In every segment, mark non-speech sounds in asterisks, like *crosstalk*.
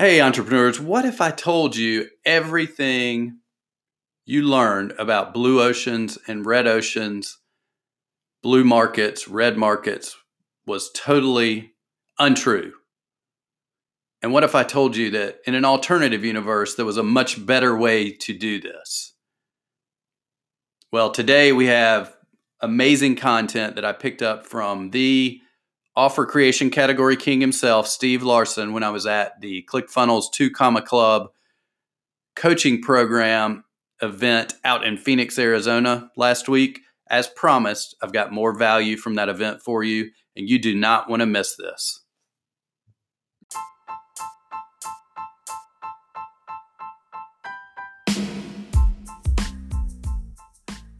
Hey, entrepreneurs, what if I told you everything you learned about blue oceans and red oceans, blue markets, red markets was totally untrue? And what if I told you that in an alternative universe, there was a much better way to do this? Well, today we have amazing content that I picked up from the offer creation category king himself, Steve Larsen, when I was at the ClickFunnels 2 Comma Club coaching program event out in Phoenix, Arizona last week. As promised, I've got more value from that event for you, and you do not want to miss this.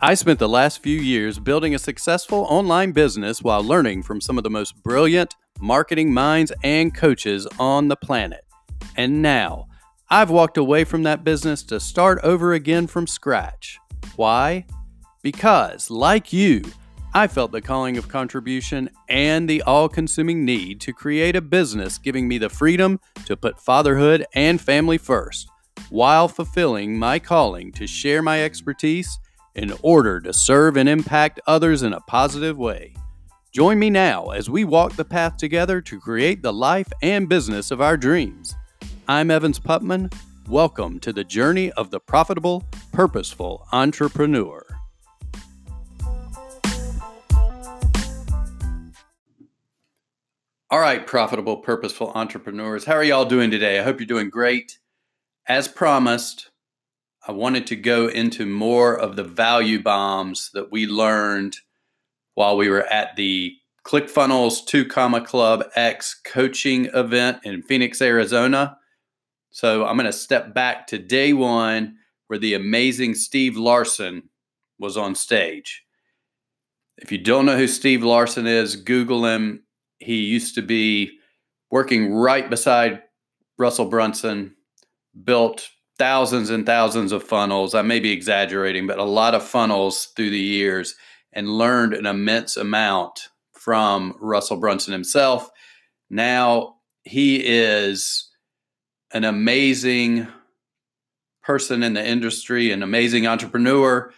I spent the last few years building a successful online business while learning from some of the most brilliant marketing minds and coaches on the planet. And now, I've walked away from that business to start over again from scratch. Why? Because, like you, I felt the calling of contribution and the all consuming need to create a business giving me the freedom to put fatherhood and family first, while fulfilling my calling to share my expertise in order to serve and impact others in a positive way. Join me now as we walk the path together to create the life and business of our dreams. I'm Evans Putman. Welcome to the journey of the profitable, purposeful entrepreneur. All right, profitable, purposeful entrepreneurs. How are y'all doing today? I hope you're doing great. As promised, I wanted to go into more of the value bombs that we learned while we were at the ClickFunnels 2 Comma Club X coaching event in Phoenix, Arizona. So I'm going to step back to day one where the amazing Steve Larsen was on stage. If you don't know who Steve Larsen is, Google him. He used to be working right beside Russell Brunson, built thousands and thousands of funnels. I may be exaggerating, but a lot of funnels through the years and learned an immense amount from Russell Brunson himself. Now he is an amazing person in the industry, an amazing entrepreneur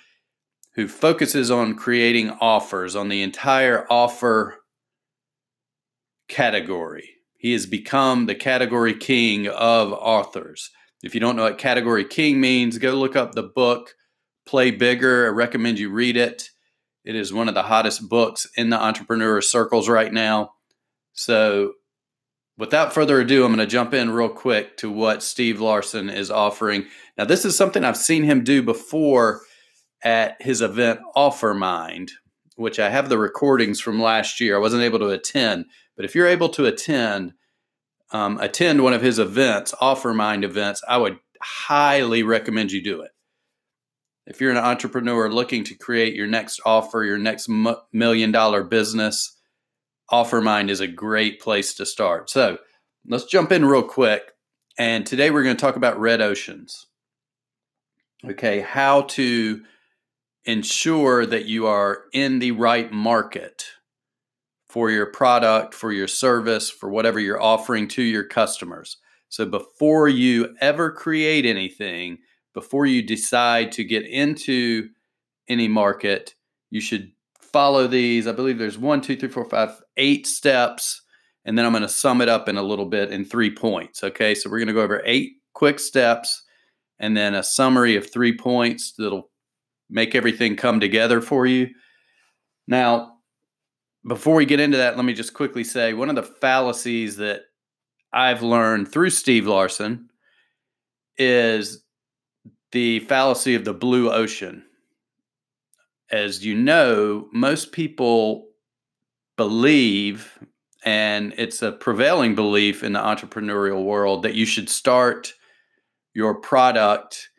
who focuses on creating offers on the entire offer category. He has become the category king of authors. If you don't know what category king means, go look up the book Play Bigger. I recommend you read it. It is one of the hottest books in the entrepreneur circles right now. So, without further ado, I'm going to jump in real quick to what Steve Larsen is offering. Now, this is something I've seen him do before at his event OfferMind, which I have the recordings from last year. I wasn't able to attend, but if you're able to attend, um, attend one of his events, OfferMind events, I would highly recommend you do it. If you're an entrepreneur looking to create your next offer, your next million dollar business, OfferMind is a great place to start. So let's jump in real quick. And today we're going to talk about red oceans. Okay, how to ensure that you are in the right market for your product, for your service, for whatever you're offering to your customers. So before you ever create anything, before you decide to get into any market, you should follow these. I believe there's one, two, three, four, five, eight steps. And then I'm going to sum it up in a little bit in three points. Okay. So we're going to go over eight quick steps and then a summary of three points that'll make everything come together for you. Now, before we get into that, let me just quickly say one of the fallacies that I've learned through Steve Larsen is the fallacy of the blue ocean. As you know, most people believe, and it's a prevailing belief in the entrepreneurial world, that you should start your product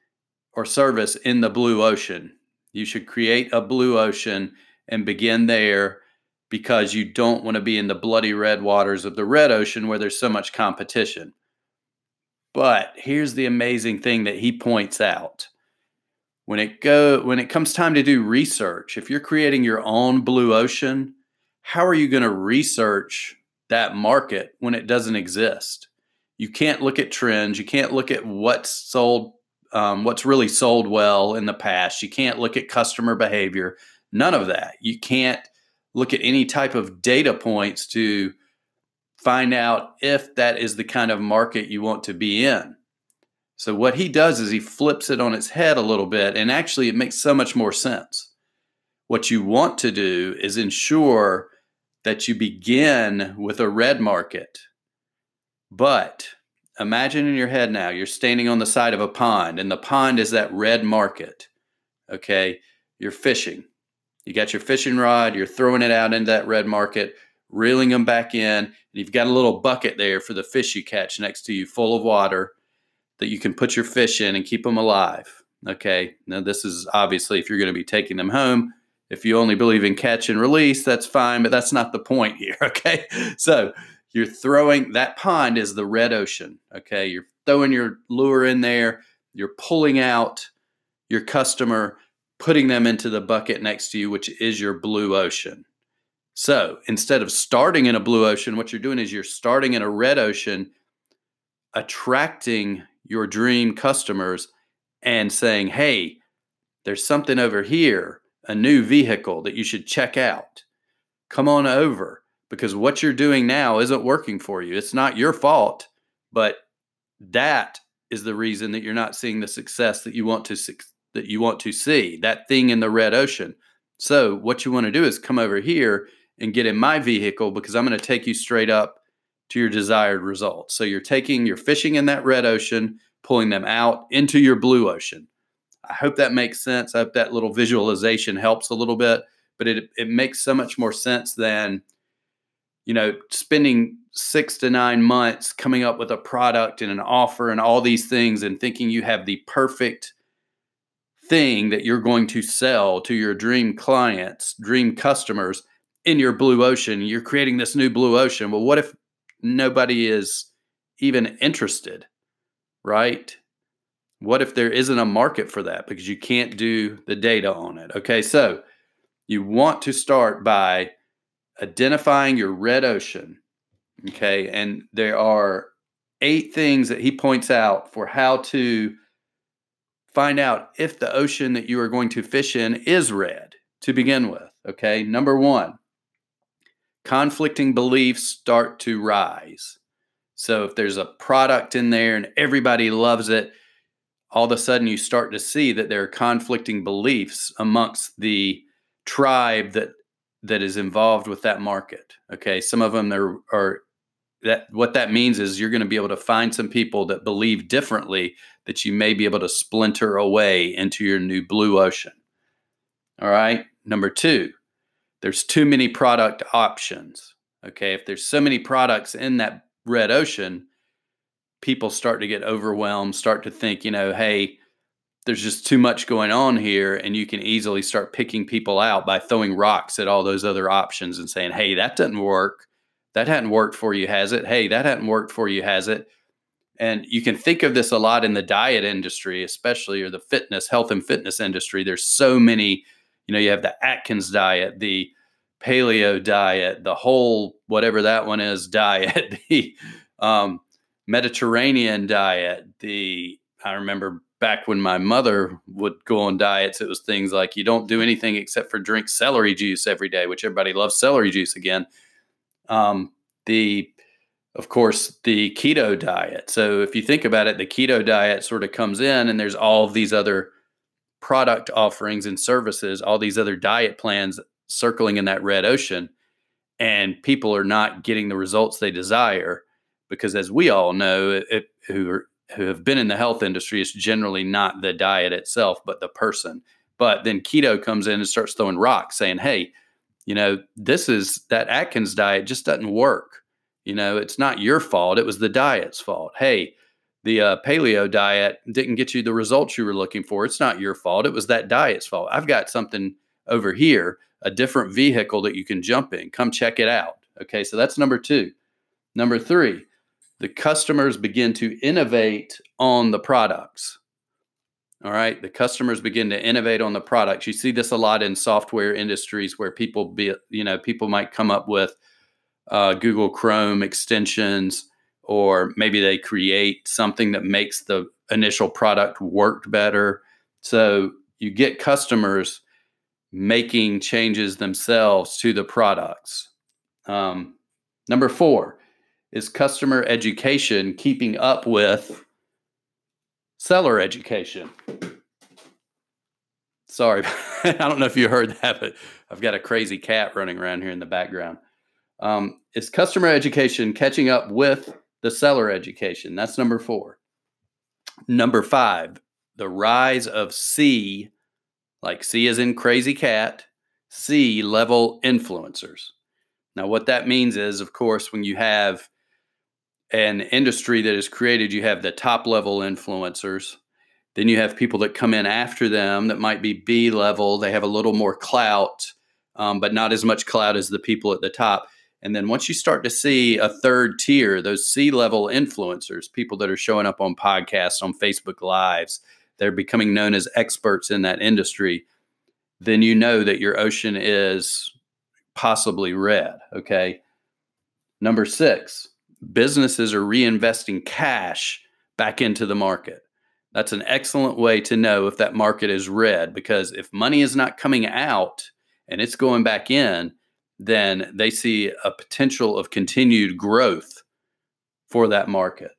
or service in the blue ocean. You should create a blue ocean and begin there because you don't want to be in the bloody red waters of the red ocean where there's so much competition. But here's the amazing thing that he points out. When it go when it comes time to do research, if you're creating your own blue ocean, how are you going to research that market when it doesn't exist? You can't look at trends. You can't look at what's sold, um, what's really sold well in the past. You can't look at customer behavior. None of that. You can't look at any type of data points to find out if that is the kind of market you want to be in. So, what he does is he flips it on its head a little bit, and actually, it makes so much more sense. What you want to do is ensure that you begin with a red market. But imagine in your head now, you're standing on the side of a pond, and the pond is that red market. Okay, you're fishing. You got your fishing rod, you're throwing it out into that red market, reeling them back in, and you've got a little bucket there for the fish you catch next to you full of water that you can put your fish in and keep them alive. Okay, now this is obviously if you're going to be taking them home. If you only believe in catch and release, that's fine, but that's not the point here. *laughs* Okay, so you're throwing that pond is the red ocean. Okay, you're throwing your lure in there, you're pulling out your customer putting them into the bucket next to you, which is your blue ocean. So instead of starting in a blue ocean, what you're doing is you're starting in a red ocean, attracting your dream customers and saying, hey, there's something over here, a new vehicle that you should check out. Come on over because what you're doing now isn't working for you. It's not your fault, but that is the reason that you're not seeing the success that you want to that you want to see, that thing in the red ocean. So, what you want to do is come over here and get in my vehicle because I'm going to take you straight up to your desired result. So, you're taking, you're fishing in that red ocean, pulling them out into your blue ocean. I hope that makes sense. I hope that little visualization helps a little bit, but it, it makes so much more sense than, you know, spending six to nine months coming up with a product and an offer and all these things and thinking you have the perfect thing that you're going to sell to your dream clients, dream customers in your blue ocean. You're creating this new blue ocean. Well, what if nobody is even interested, right? What if there isn't a market for that because you can't do the data on it? Okay, so you want to start by identifying your red ocean. Okay, and there are eight things that he points out for how to find out if the ocean that you are going to fish in is red to begin with. Okay. Number one, conflicting beliefs start to rise. So if there's a product in there and everybody loves it, all of a sudden you start to see that there are conflicting beliefs amongst the tribe that that is involved with that market. Okay, some of them are, are that what that means is you're going to be able to find some people that believe differently that you may be able to splinter away into your new blue ocean. All right. Number two, there's too many product options. Okay. If there's so many products in that red ocean, people start to get overwhelmed, start to think, you know, hey, there's just too much going on here. And you can easily start picking people out by throwing rocks at all those other options and saying, hey, that doesn't work. That hadn't worked for you, has it? Hey, that hadn't worked for you, has it? And you can think of this a lot in the diet industry, especially or the fitness, health and fitness industry. There's so many, you know, you have the Atkins diet, the paleo diet, the whole whatever that one is *laughs* diet, the um, Mediterranean diet, the I remember back when my mother would go on diets, it was things like you don't do anything except for drink celery juice every day, which everybody loves celery juice again. Um, the of course, the keto diet. So if you think about it, the keto diet sort of comes in and there's all of these other product offerings and services, all these other diet plans circling in that red ocean. And people are not getting the results they desire because, as we all know, it, who, are, who have been in the health industry, it's generally not the diet itself, but the person. But then keto comes in and starts throwing rocks saying, hey, you know, this is that Atkins diet just doesn't work you know, it's not your fault. It was the diet's fault. Hey, the uh, paleo diet didn't get you the results you were looking for. It's not your fault. It was that diet's fault. I've got something over here, a different vehicle that you can jump in. Come check it out. Okay, so that's number two. Number three, the customers begin to innovate on the products. All right, the customers begin to innovate on the products. You see this a lot in software industries where people be, you know, people might come up with uh, Google Chrome extensions or maybe they create something that makes the initial product work better. So you get customers making changes themselves to the products. Um, number four is customer education keeping up with seller education. Sorry, *laughs* I don't know if you heard that, but I've got a crazy cat running around here in the background. Um, is customer education catching up with the seller education? That's number four. Number five, the rise of C, like C is in crazy cat, C level influencers. Now, what that means is, of course, when you have an industry that is created, you have the top level influencers. Then you have people that come in after them that might be B level. They have a little more clout, um, but not as much clout as the people at the top. And then once you start to see a third tier, those C level influencers, people that are showing up on podcasts, on Facebook Lives, they're becoming known as experts in that industry, then you know that your ocean is possibly red. Okay. Number six, businesses are reinvesting cash back into the market. That's an excellent way to know if that market is red because if money is not coming out and it's going back in, then they see a potential of continued growth for that market.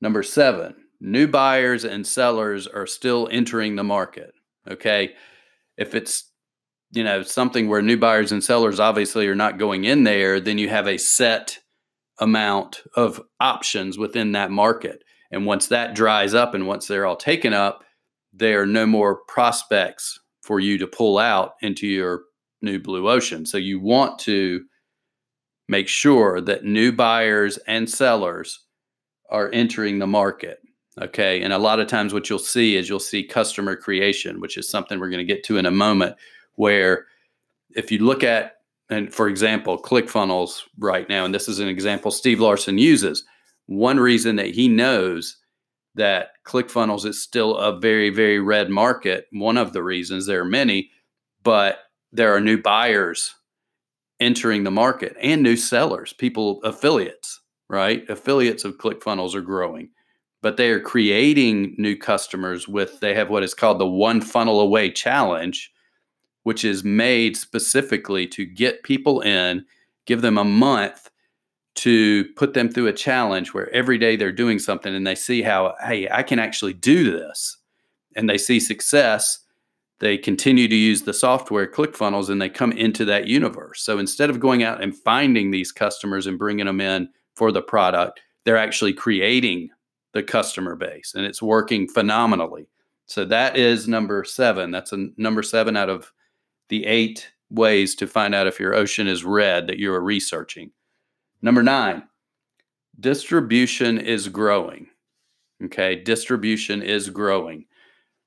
Number seven, new buyers and sellers are still entering the market. Okay. If it's you know something where new buyers and sellers obviously are not going in there then you have a set amount of options within that market. And once that dries up and once they're all taken up there are no more prospects for you to pull out into your new blue ocean. So you want to make sure that new buyers and sellers are entering the market okay? And a lot of times what you'll see is you'll see customer creation which is something we're going to get to in a moment where if you look at and for example clickfunnels right now and this is an example steve larsen uses one reason that he knows that clickfunnels is still a very very red market one of the reasons there are many but there are new buyers entering the market and new sellers people affiliates right? Affiliates of clickfunnels are growing but they are creating new customers with they have what is called the one funnel away challenge which is made specifically to get people in, give them a month to put them through a challenge where every day they're doing something and they see how, hey, I can actually do this. And they see success. They continue to use the software ClickFunnels and they come into that universe. So instead of going out and finding these customers and bringing them in for the product, they're actually creating the customer base and it's working phenomenally. So that is number seven. That's a number seven out of the eight ways to find out if your ocean is red that you are researching. Number nine, distribution is growing. Okay, distribution is growing.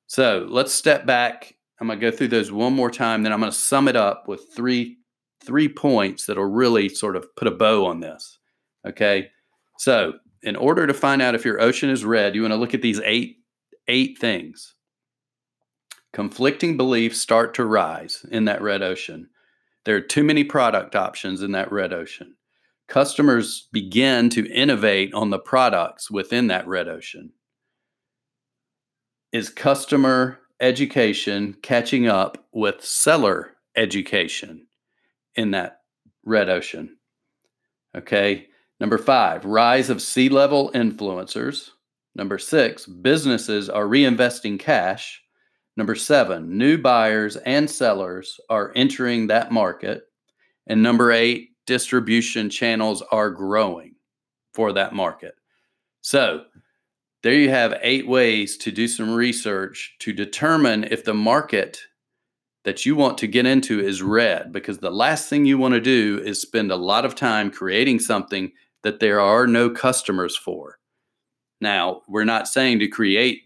So let's step back. I'm going to go through those one more time, then I'm going to sum it up with three three points that'll really sort of put a bow on this. Okay, so in order to find out if your ocean is red, you want to look at these eight eight things conflicting beliefs start to rise in that red ocean. There are too many product options in that red ocean. Customers begin to innovate on the products within that red ocean. Is customer education catching up with seller education in that red ocean? Okay. Number five, rise of C level influencers. Number six, businesses are reinvesting cash. Number seven, new buyers and sellers are entering that market. And number eight, distribution channels are growing for that market. So there you have eight ways to do some research to determine if the market that you want to get into is red, because the last thing you want to do is spend a lot of time creating something that there are no customers for. Now, we're not saying to create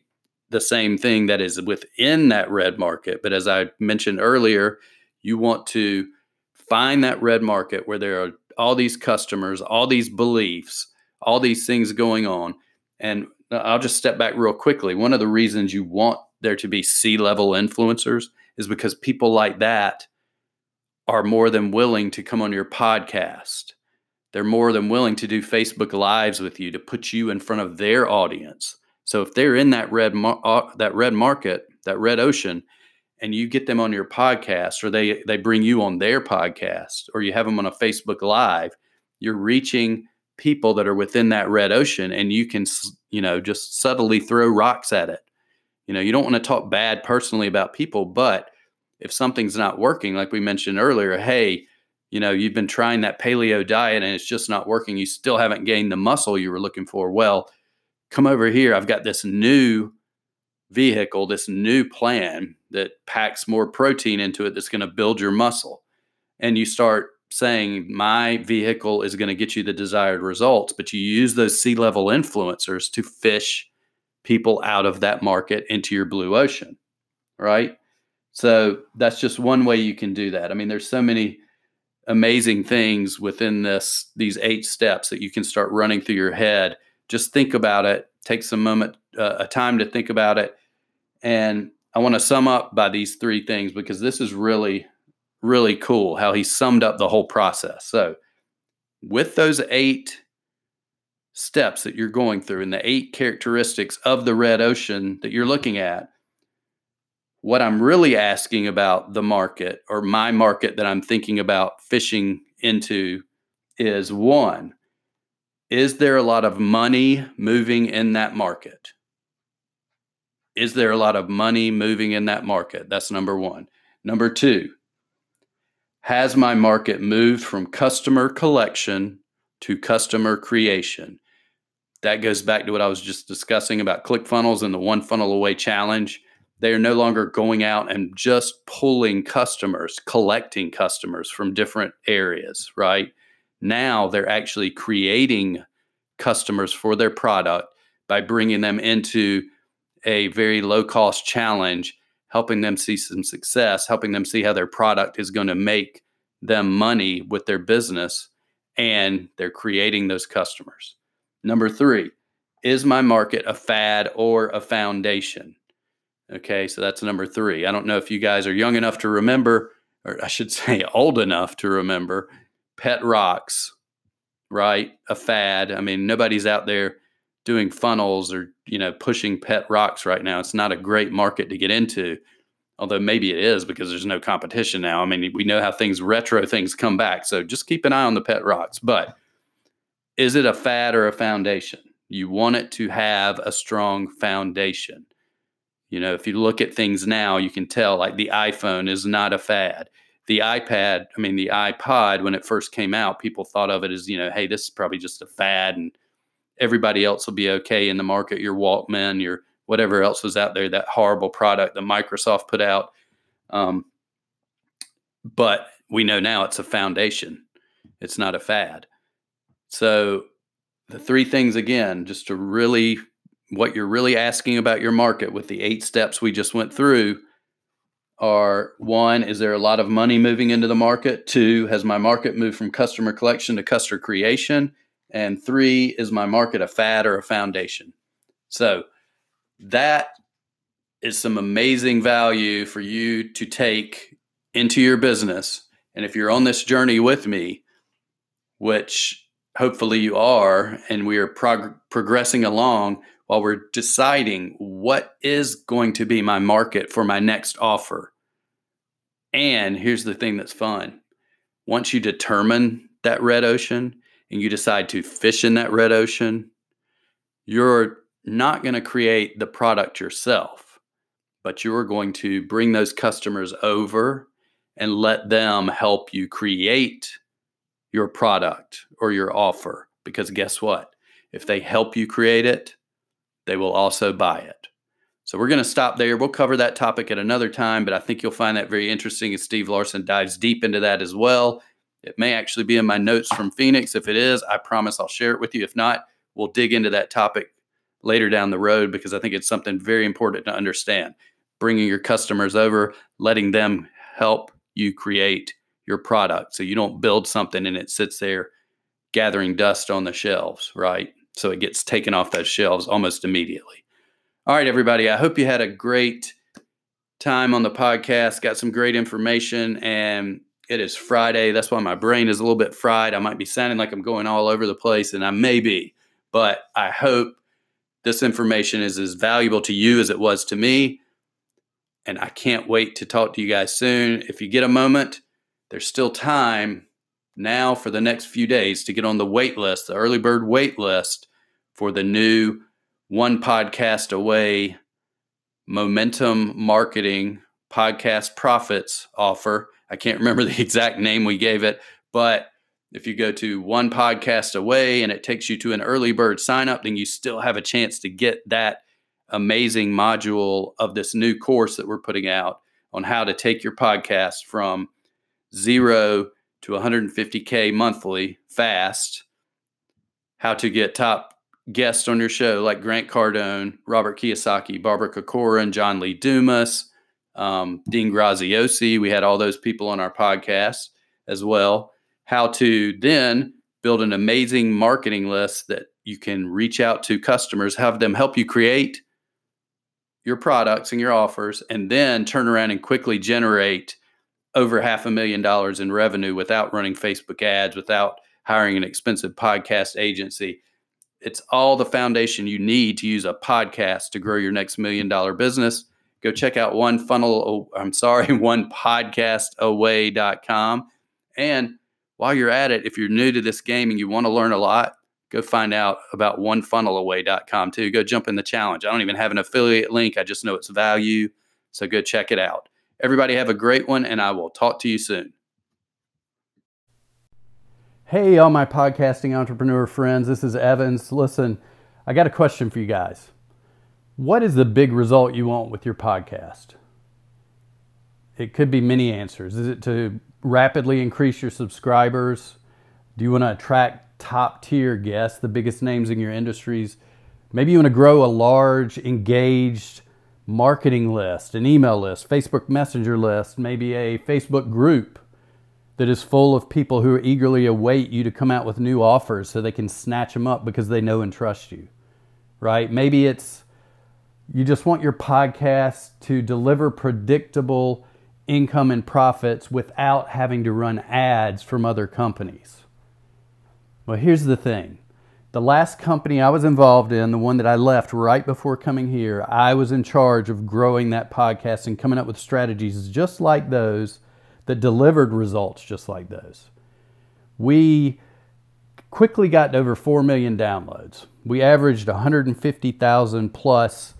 the same thing that is within that red market. But as I mentioned earlier, you want to find that red market where there are all these customers, all these beliefs, all these things going on. And uh, I'll just step back real quickly. One of the reasons you want there to be C level influencers is because people like that are more than willing to come on your podcast. they're more than willing to do Facebook lives with you to put you in front of their audience. So if they're in that red mar- uh, that red market, that red ocean, and you get them on your podcast or they they bring you on their podcast or you have them on a Facebook live, you're reaching people that are within that red ocean and you can you know just subtly throw rocks at it. You know, you don't want to talk bad personally about people, but if something's not working like we mentioned earlier, hey, you know, you've been trying that paleo diet and it's just not working, you still haven't gained the muscle you were looking for. Well, come over here. I've got this new vehicle, this new plan that packs more protein into it that's going to build your muscle. And you start saying, My vehicle is going to get you the desired results, but you use those C level influencers to fish people out of that market into your blue ocean, right? So that's just one way you can do that. I mean, there's so many amazing things within this these eight steps that you can start running through your head just think about it take some moment uh, a time to think about it. And i want to sum up by these three things because this is really really cool how he summed up the whole process. So with those eight steps that you're going through and the eight characteristics of the red ocean that you're looking at what I'm really asking about the market or my market that I'm thinking about fishing into is one, is there a lot of money moving in that market? Is there a lot of money moving in that market? That's number one. Number two, has my market moved from customer collection to customer creation? That goes back to what I was just discussing about ClickFunnels and the one funnel away challenge they are no longer going out and just pulling customers, collecting customers from different areas, right? Now they're actually creating customers for their product by bringing them into a very low cost challenge, helping them see some success, helping them see how their product is going to make them money with their business, and they're creating those customers. Number three, is my market a fad or a foundation? Okay, so that's number three. I don't know if you guys are young enough to remember, or I should *laughs* say old enough to remember, pet rocks, right? A fad. I mean, nobody's out there doing funnels or, you know, pushing pet rocks right now. It's not a great market to get into, although maybe it is because there's no competition now. I mean, we know how things, retro things come back. So just keep an eye on the pet rocks. But is it a fad or a foundation? You want it to have a strong foundation. You know, if you look at things now, you can tell like the iPhone is not a fad. The iPad, I mean, the iPod, when it first came out, people thought of it as, you know, hey, this is probably just a fad and everybody else will be okay in the market. Your Walkman, your whatever else was out there, that horrible product that Microsoft put out. Um, but we know now it's a foundation, it's not a fad. So, the three things again, just to really what you're really asking about your market with the eight steps we just went through are one, is there a lot of money moving into the market? Two, has my market moved from customer collection to customer creation? And three, is my market a fad or a foundation? So that is some amazing value for you to take into your business. And if you're on this journey with me, which hopefully you are, and we are prog- progressing along, while we're deciding what is going to be my market for my next offer. And here's the thing that's fun once you determine that red ocean and you decide to fish in that red ocean, you're not going to create the product yourself, but you're going to bring those customers over and let them help you create your product or your offer. Because guess what? If they help you create it, they will also buy it. So we're going to stop there. We'll cover that topic at another time, but I think you'll find that very interesting as Steve Larsen dives deep into that as well. It may actually be in my notes from Phoenix. If it is, I promise I'll share it with you. If not, we'll dig into that topic later down the road because I think it's something very important to understand. Bringing your customers over, letting them help you create your product so you don't build something and it sits there gathering dust on the shelves, right? So it gets taken off those shelves almost immediately. All right, everybody. I hope you had a great time on the podcast, got some great information, and It is Friday. That's why my brain is a little bit fried. I might be sounding like I'm going all over the place, and I may be, but I hope this information is as valuable to you as it was to me. And I can't wait to talk to you guys soon. If you get a moment, there's still time now for the next few days to get on the wait list, the early bird wait list for the new one podcast away momentum marketing podcast profits offer. I can't remember the *laughs* exact name we gave it, but if you go to one podcast away and it takes you to an early bird sign up, then you still have a chance to get that amazing module of this new course that we're putting out on how to take your podcast from zero to 150K monthly fast, how to get top guests on your show like Grant Cardone, Robert Kiyosaki, Barbara Corcoran, John Lee Dumas, um, Dean Graziosi. We had all those people on our podcast as well. How to then build an amazing marketing list that you can reach out to customers, have them help you create your products and your offers, and then turn around and quickly generate over half a million dollars in revenue without running Facebook ads, without hiring an expensive podcast agency. It's all the foundation you need to use a podcast to grow your next million dollar business. Go check out one funnel, I'm sorry, *laughs* one podcastaway.com. And while you're at it, if you're new to this game and you want to learn a lot, go find out about onefunnelaway.com too. Go jump in the challenge. I don't even have an affiliate link. I just know its value. So go check it out. Everybody have a great one, and I will talk to you soon. Hey, all my podcasting entrepreneur friends, this is Evans. Listen, I got a question for you guys. What is the big result you want with your podcast? It could be many answers. Is it to rapidly increase your subscribers? Do you want to attract top tier guests, the biggest names in your industries? Maybe you want to grow a large, engaged, marketing list, an email list, Facebook Messenger list, maybe a Facebook group that is full of people who eagerly await you to come out with new offers so they can snatch them up because they know and trust you, right? Maybe it's you just want your podcast to deliver predictable income and profits without having to run ads from other companies. Well, here's the thing the last company I was involved in, the one that I left right before coming here, I was in charge of growing that podcast and coming up with strategies just like those that delivered results just like those. We quickly got over 4 million downloads. We averaged 150,000 plus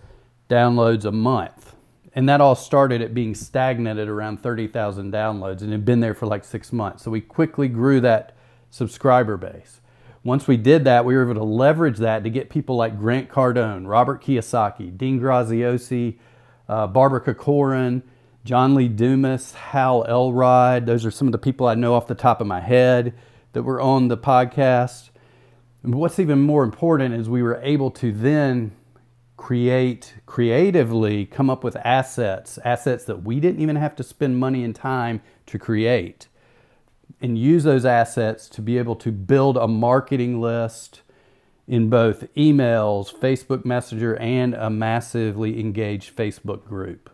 downloads a month. And that all started at being stagnant at around 30,000 downloads and had been there for like six months. So we quickly grew that subscriber base. Once we did that, we were able to leverage that to get people like Grant Cardone, Robert Kiyosaki, Dean Graziosi, uh, Barbara Corcoran, John Lee Dumas, Hal Elrod. Those are some of the people I know off the top of my head that were on the podcast. And what's even more important is we were able to then create creatively come up with assets, assets that we didn't even have to spend money and time to create and use those assets to be able to build a marketing list in both emails, Facebook Messenger, and a massively engaged Facebook group.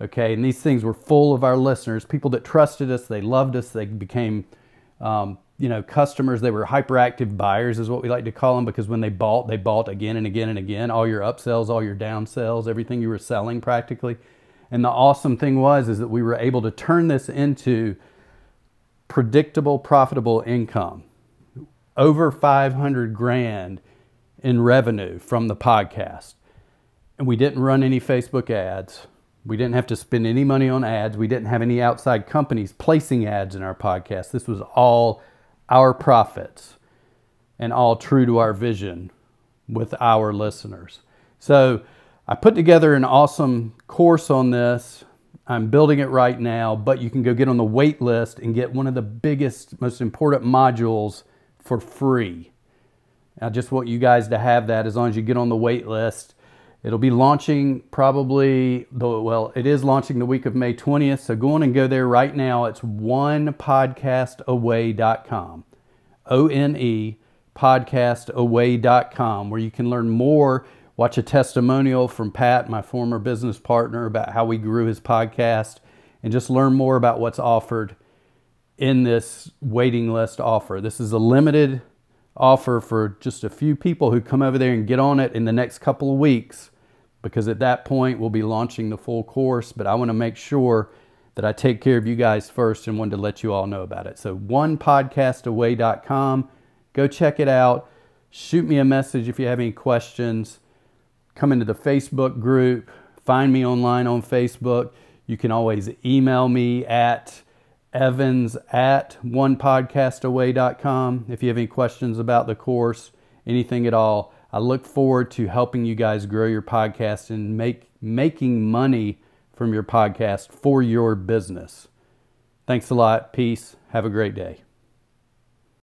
Okay, and these things were full of our listeners, people that trusted us, they loved us, they became, um, you know, customers. They were hyperactive buyers, is what we like to call them, because when they bought, they bought again and again and again. All your upsells, all your downsells, everything you were selling practically. And the awesome thing was is that we were able to turn this into predictable, profitable income. Over 500 grand in revenue from the podcast. And we didn't run any Facebook ads. We didn't have to spend any money on ads. We didn't have any outside companies placing ads in our podcast. This was all our profits and all true to our vision with our listeners. So I put together an awesome course on this I'm building it right now, but you can go get on the wait list and get one of the biggest, most important modules for free. I just want you guys to have that as long as you get on the wait list. It'll be launching probably, well, it is launching the week of May 20th. So go on and go there right now. It's onepodcastaway.com. O N E podcastaway.com, where you can learn more watch a testimonial from Pat, my former business partner, about how we grew his podcast and just learn more about what's offered in this waiting list offer. This is a limited offer for just a few people who come over there and get on it in the next couple of weeks because at that point we'll be launching the full course. But I want to make sure that I take care of you guys first and wanted to let you all know about it. So, onepodcastaway.com. Go check it out. Shoot me a message if you have any questions. Come into the Facebook group. Find me online on Facebook. You can always email me at evans at onepodcastaway.com if you have any questions about the course, anything at all. I look forward to helping you guys grow your podcast and make making money from your podcast for your business. Thanks a lot. Peace. Have a great day.